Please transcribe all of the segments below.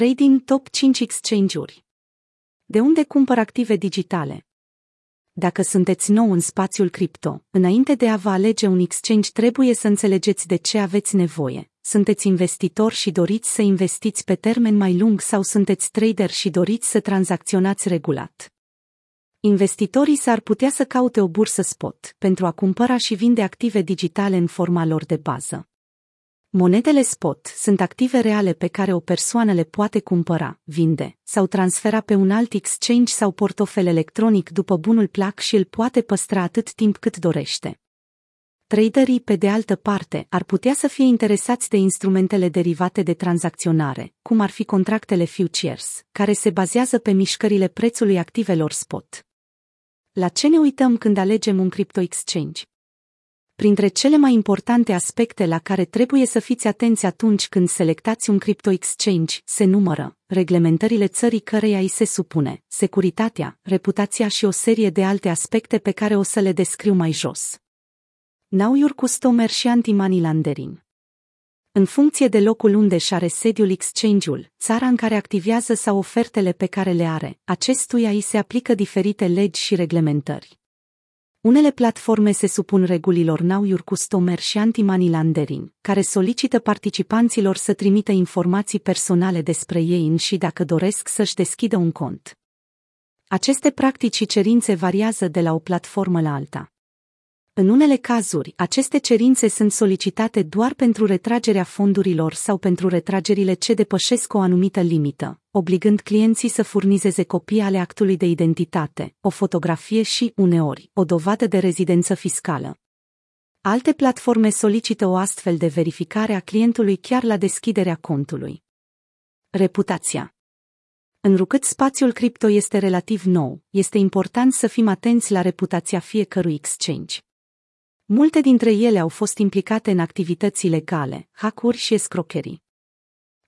Trading Top 5 Exchange-uri De unde cumpăr active digitale? Dacă sunteți nou în spațiul cripto, înainte de a vă alege un exchange trebuie să înțelegeți de ce aveți nevoie. Sunteți investitor și doriți să investiți pe termen mai lung sau sunteți trader și doriți să tranzacționați regulat. Investitorii s-ar putea să caute o bursă spot pentru a cumpăra și vinde active digitale în forma lor de bază. Monedele spot sunt active reale pe care o persoană le poate cumpăra, vinde sau transfera pe un alt exchange sau portofel electronic după bunul plac și îl poate păstra atât timp cât dorește. Traderii, pe de altă parte, ar putea să fie interesați de instrumentele derivate de tranzacționare, cum ar fi contractele futures, care se bazează pe mișcările prețului activelor spot. La ce ne uităm când alegem un crypto exchange? Printre cele mai importante aspecte la care trebuie să fiți atenți atunci când selectați un crypto exchange se numără reglementările țării căreia îi se supune, securitatea, reputația și o serie de alte aspecte pe care o să le descriu mai jos. Now your customer și anti-money laundering în funcție de locul unde și are sediul exchange-ul, țara în care activează sau ofertele pe care le are, acestuia îi se aplică diferite legi și reglementări. Unele platforme se supun regulilor Know Your Customer și Anti-Money Laundering, care solicită participanților să trimită informații personale despre ei și dacă doresc să-și deschidă un cont. Aceste practici și cerințe variază de la o platformă la alta. În unele cazuri, aceste cerințe sunt solicitate doar pentru retragerea fondurilor sau pentru retragerile ce depășesc o anumită limită, obligând clienții să furnizeze copii ale actului de identitate, o fotografie și, uneori, o dovadă de rezidență fiscală. Alte platforme solicită o astfel de verificare a clientului chiar la deschiderea contului. Reputația Înrucât spațiul cripto este relativ nou, este important să fim atenți la reputația fiecărui exchange. Multe dintre ele au fost implicate în activități ilegale, hackuri și escrocherii.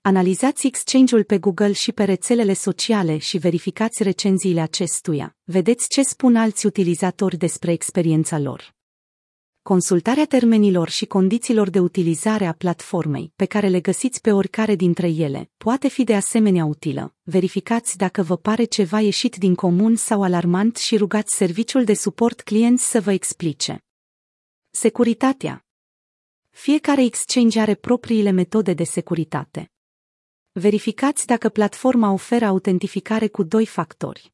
Analizați exchange-ul pe Google și pe rețelele sociale și verificați recenziile acestuia. Vedeți ce spun alți utilizatori despre experiența lor. Consultarea termenilor și condițiilor de utilizare a platformei, pe care le găsiți pe oricare dintre ele, poate fi de asemenea utilă. Verificați dacă vă pare ceva ieșit din comun sau alarmant și rugați serviciul de suport clienți să vă explice. Securitatea Fiecare exchange are propriile metode de securitate. Verificați dacă platforma oferă autentificare cu doi factori.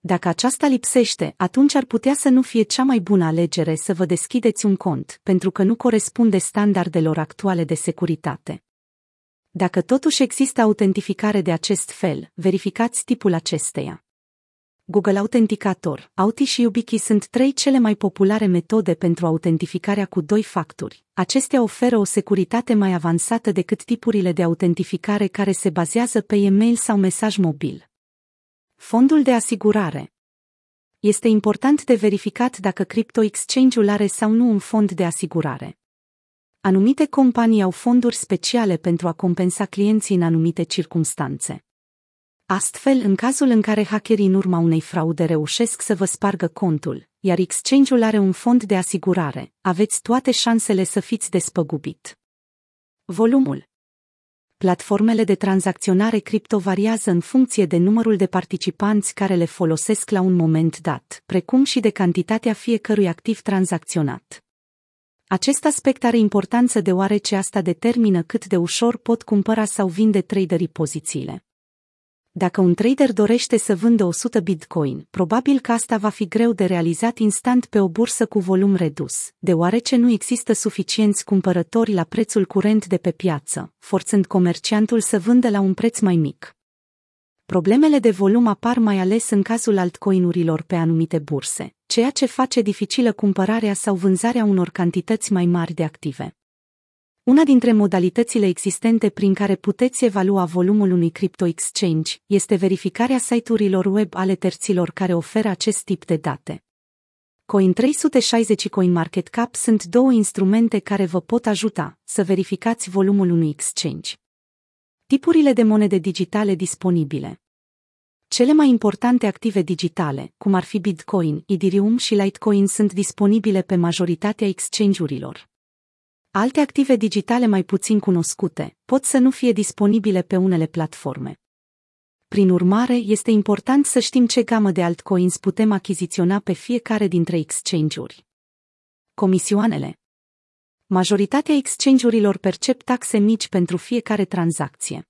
Dacă aceasta lipsește, atunci ar putea să nu fie cea mai bună alegere să vă deschideți un cont, pentru că nu corespunde standardelor actuale de securitate. Dacă totuși există autentificare de acest fel, verificați tipul acesteia. Google Authenticator, Auti și YubiKey sunt trei cele mai populare metode pentru autentificarea cu doi factori. Acestea oferă o securitate mai avansată decât tipurile de autentificare care se bazează pe e-mail sau mesaj mobil. Fondul de asigurare Este important de verificat dacă crypto exchange-ul are sau nu un fond de asigurare. Anumite companii au fonduri speciale pentru a compensa clienții în anumite circumstanțe. Astfel, în cazul în care hackerii în urma unei fraude reușesc să vă spargă contul, iar exchange-ul are un fond de asigurare, aveți toate șansele să fiți despăgubit. Volumul Platformele de tranzacționare cripto variază în funcție de numărul de participanți care le folosesc la un moment dat, precum și de cantitatea fiecărui activ tranzacționat. Acest aspect are importanță deoarece asta determină cât de ușor pot cumpăra sau vinde traderii pozițiile. Dacă un trader dorește să vândă 100 Bitcoin, probabil că asta va fi greu de realizat instant pe o bursă cu volum redus, deoarece nu există suficienți cumpărători la prețul curent de pe piață, forțând comerciantul să vândă la un preț mai mic. Problemele de volum apar mai ales în cazul altcoinurilor pe anumite burse, ceea ce face dificilă cumpărarea sau vânzarea unor cantități mai mari de active. Una dintre modalitățile existente prin care puteți evalua volumul unui crypto exchange este verificarea site-urilor web ale terților care oferă acest tip de date. Coin360 și CoinMarketCap sunt două instrumente care vă pot ajuta să verificați volumul unui exchange. Tipurile de monede digitale disponibile cele mai importante active digitale, cum ar fi Bitcoin, Ethereum și Litecoin, sunt disponibile pe majoritatea exchange-urilor. Alte active digitale mai puțin cunoscute pot să nu fie disponibile pe unele platforme. Prin urmare, este important să știm ce gamă de altcoins putem achiziționa pe fiecare dintre exchange-uri. Comisioanele Majoritatea exchange-urilor percep taxe mici pentru fiecare tranzacție.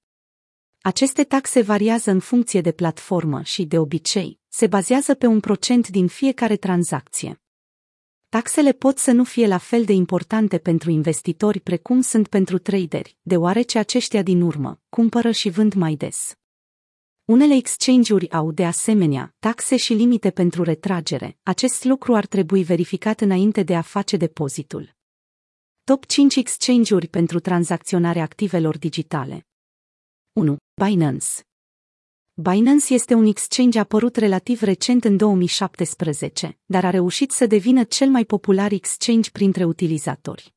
Aceste taxe variază în funcție de platformă și, de obicei, se bazează pe un procent din fiecare tranzacție. Taxele pot să nu fie la fel de importante pentru investitori precum sunt pentru traderi, deoarece aceștia din urmă cumpără și vând mai des. Unele exchange-uri au, de asemenea, taxe și limite pentru retragere. Acest lucru ar trebui verificat înainte de a face depozitul. Top 5 exchange-uri pentru tranzacționarea activelor digitale. 1. Binance Binance este un exchange apărut relativ recent în 2017, dar a reușit să devină cel mai popular exchange printre utilizatori.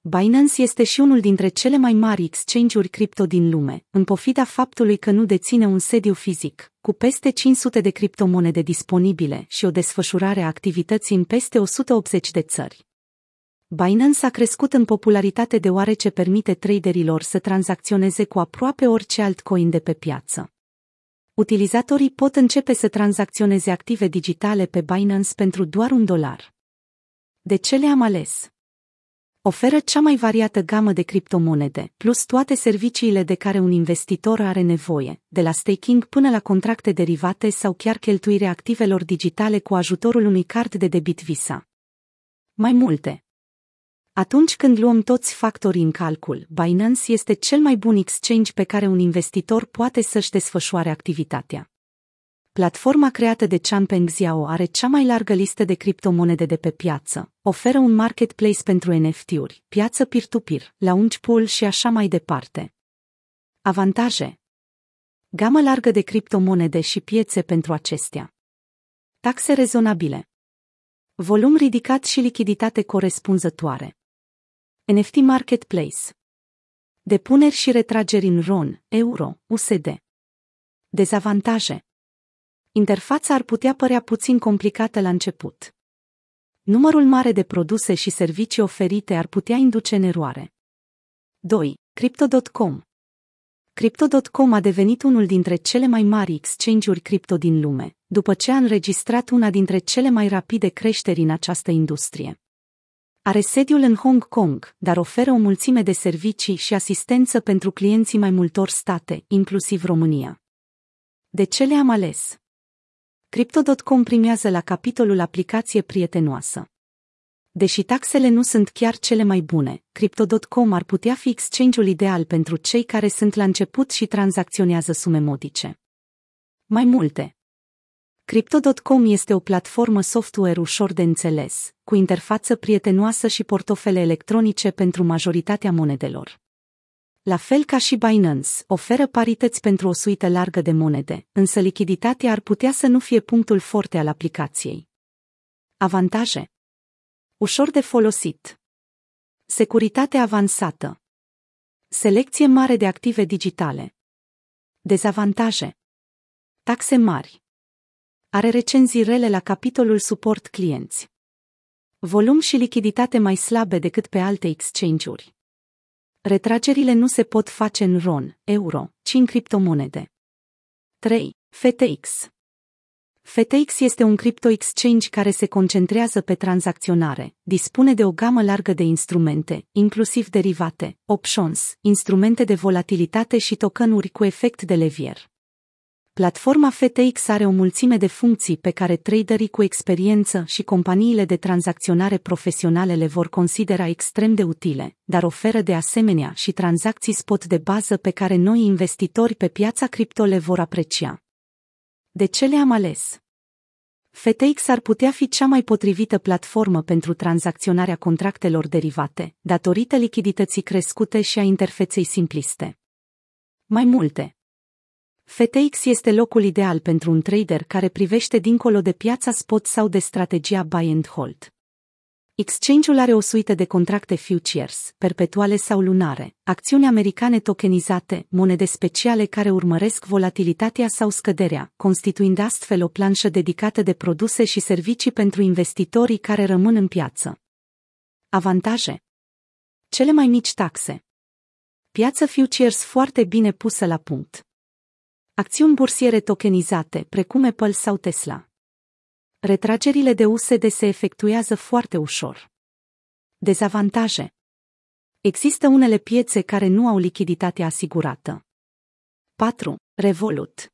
Binance este și unul dintre cele mai mari exchange-uri cripto din lume, în pofida faptului că nu deține un sediu fizic, cu peste 500 de criptomonede disponibile și o desfășurare a activității în peste 180 de țări. Binance a crescut în popularitate deoarece permite traderilor să tranzacționeze cu aproape orice altcoin de pe piață. Utilizatorii pot începe să tranzacționeze active digitale pe Binance pentru doar un dolar. De ce le-am ales? Oferă cea mai variată gamă de criptomonede, plus toate serviciile de care un investitor are nevoie, de la staking până la contracte derivate sau chiar cheltuirea activelor digitale cu ajutorul unui card de debit Visa. Mai multe. Atunci când luăm toți factorii în calcul, Binance este cel mai bun exchange pe care un investitor poate să-și desfășoare activitatea. Platforma creată de Changpeng Zhao are cea mai largă listă de criptomonede de pe piață, oferă un marketplace pentru NFT-uri, piață peer-to-peer, launch pool și așa mai departe. Avantaje Gamă largă de criptomonede și piețe pentru acestea. Taxe rezonabile. Volum ridicat și lichiditate corespunzătoare. NFT Marketplace. Depuneri și retrageri în RON, euro, USD. Dezavantaje. Interfața ar putea părea puțin complicată la început. Numărul mare de produse și servicii oferite ar putea induce în eroare. 2. Crypto.com Crypto.com a devenit unul dintre cele mai mari exchange-uri cripto din lume, după ce a înregistrat una dintre cele mai rapide creșteri în această industrie. Are sediul în Hong Kong, dar oferă o mulțime de servicii și asistență pentru clienții mai multor state, inclusiv România. De ce le-am ales? Crypto.com primează la capitolul aplicație prietenoasă. Deși taxele nu sunt chiar cele mai bune, Crypto.com ar putea fi exchange-ul ideal pentru cei care sunt la început și tranzacționează sume modice. Mai multe. Crypto.com este o platformă software ușor de înțeles, cu interfață prietenoasă și portofele electronice pentru majoritatea monedelor. La fel ca și Binance, oferă parități pentru o suită largă de monede, însă lichiditatea ar putea să nu fie punctul forte al aplicației. Avantaje. Ușor de folosit. Securitate avansată. Selecție mare de active digitale. Dezavantaje. Taxe mari Are recenzii rele la capitolul suport clienți. Volum și lichiditate mai slabe decât pe alte exchange-uri. Retragerile nu se pot face în RON, euro, ci în criptomonede. 3. FTX FTX este un crypto exchange care se concentrează pe tranzacționare, dispune de o gamă largă de instrumente, inclusiv derivate, options, instrumente de volatilitate și tokenuri cu efect de levier. Platforma FTX are o mulțime de funcții pe care traderii cu experiență și companiile de tranzacționare profesionale le vor considera extrem de utile, dar oferă de asemenea și tranzacții spot de bază pe care noi investitori pe piața cripto le vor aprecia. De ce le-am ales? FTX ar putea fi cea mai potrivită platformă pentru tranzacționarea contractelor derivate, datorită lichidității crescute și a interfeței simpliste. Mai multe. FTX este locul ideal pentru un trader care privește dincolo de piața spot sau de strategia buy and hold. Exchange-ul are o suită de contracte futures, perpetuale sau lunare, acțiuni americane tokenizate, monede speciale care urmăresc volatilitatea sau scăderea, constituind astfel o planșă dedicată de produse și servicii pentru investitorii care rămân în piață. Avantaje Cele mai mici taxe. Piață futures foarte bine pusă la punct. Acțiuni bursiere tokenizate, precum Apple sau Tesla. Retragerile de USD se efectuează foarte ușor. Dezavantaje. Există unele piețe care nu au lichiditatea asigurată. 4. Revolut.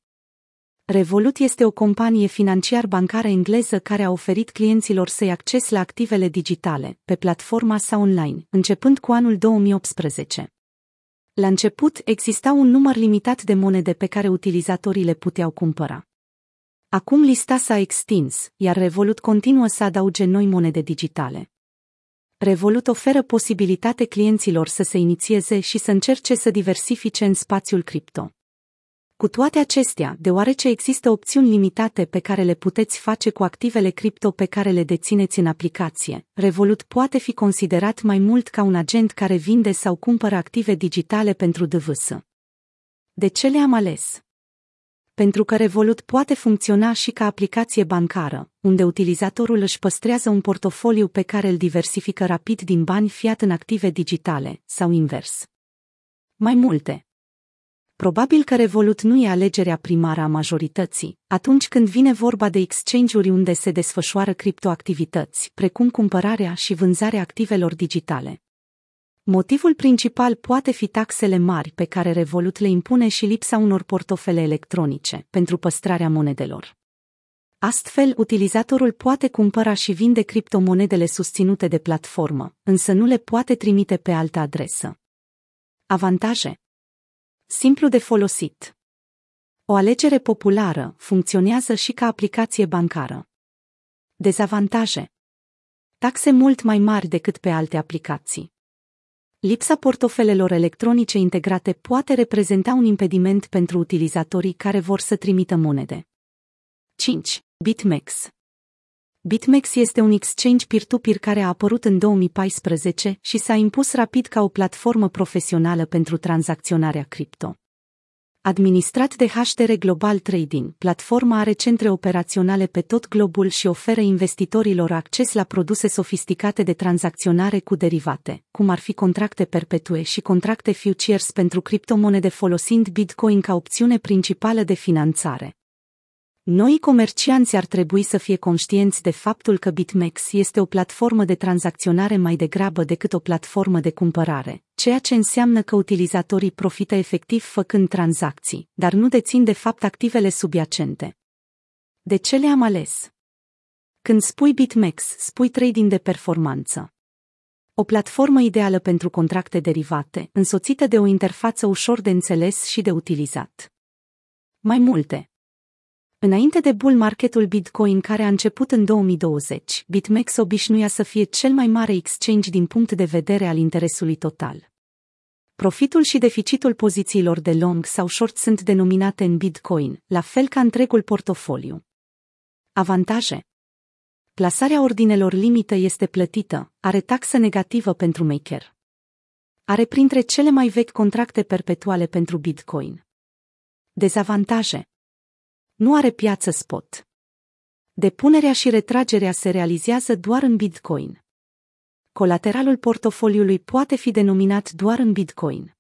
Revolut este o companie financiar-bancară engleză care a oferit clienților să-i acces la activele digitale, pe platforma sa online, începând cu anul 2018. La început exista un număr limitat de monede pe care utilizatorii le puteau cumpăra. Acum lista s-a extins, iar Revolut continuă să adauge noi monede digitale. Revolut oferă posibilitate clienților să se inițieze și să încerce să diversifice în spațiul cripto. Cu toate acestea, deoarece există opțiuni limitate pe care le puteți face cu activele cripto pe care le dețineți în aplicație, Revolut poate fi considerat mai mult ca un agent care vinde sau cumpără active digitale pentru DVS. De ce le-am ales? Pentru că Revolut poate funcționa și ca aplicație bancară, unde utilizatorul își păstrează un portofoliu pe care îl diversifică rapid din bani fiat în active digitale, sau invers. Mai multe. Probabil că Revolut nu e alegerea primară a majorității, atunci când vine vorba de exchange-uri unde se desfășoară criptoactivități, precum cumpărarea și vânzarea activelor digitale. Motivul principal poate fi taxele mari pe care Revolut le impune și lipsa unor portofele electronice pentru păstrarea monedelor. Astfel, utilizatorul poate cumpăra și vinde criptomonedele susținute de platformă, însă nu le poate trimite pe altă adresă. Avantaje Simplu de folosit. O alegere populară funcționează și ca aplicație bancară. Dezavantaje. Taxe mult mai mari decât pe alte aplicații. Lipsa portofelelor electronice integrate poate reprezenta un impediment pentru utilizatorii care vor să trimită monede. 5. BitMEX BitMEX este un exchange peer-to-peer care a apărut în 2014 și s-a impus rapid ca o platformă profesională pentru tranzacționarea cripto. Administrat de HTR Global Trading, platforma are centre operaționale pe tot globul și oferă investitorilor acces la produse sofisticate de tranzacționare cu derivate, cum ar fi contracte perpetue și contracte futures pentru criptomonede folosind Bitcoin ca opțiune principală de finanțare. Noi comercianți ar trebui să fie conștienți de faptul că BitMEX este o platformă de tranzacționare mai degrabă decât o platformă de cumpărare, ceea ce înseamnă că utilizatorii profită efectiv făcând tranzacții, dar nu dețin de fapt activele subiacente. De ce le-am ales? Când spui BitMEX, spui trading de performanță. O platformă ideală pentru contracte derivate, însoțită de o interfață ușor de înțeles și de utilizat. Mai multe, Înainte de bull marketul Bitcoin care a început în 2020, BitMEX obișnuia să fie cel mai mare exchange din punct de vedere al interesului total. Profitul și deficitul pozițiilor de long sau short sunt denominate în Bitcoin, la fel ca întregul portofoliu. Avantaje Plasarea ordinelor limită este plătită, are taxă negativă pentru maker. Are printre cele mai vechi contracte perpetuale pentru Bitcoin. Dezavantaje nu are piață spot. Depunerea și retragerea se realizează doar în Bitcoin. Colateralul portofoliului poate fi denominat doar în Bitcoin.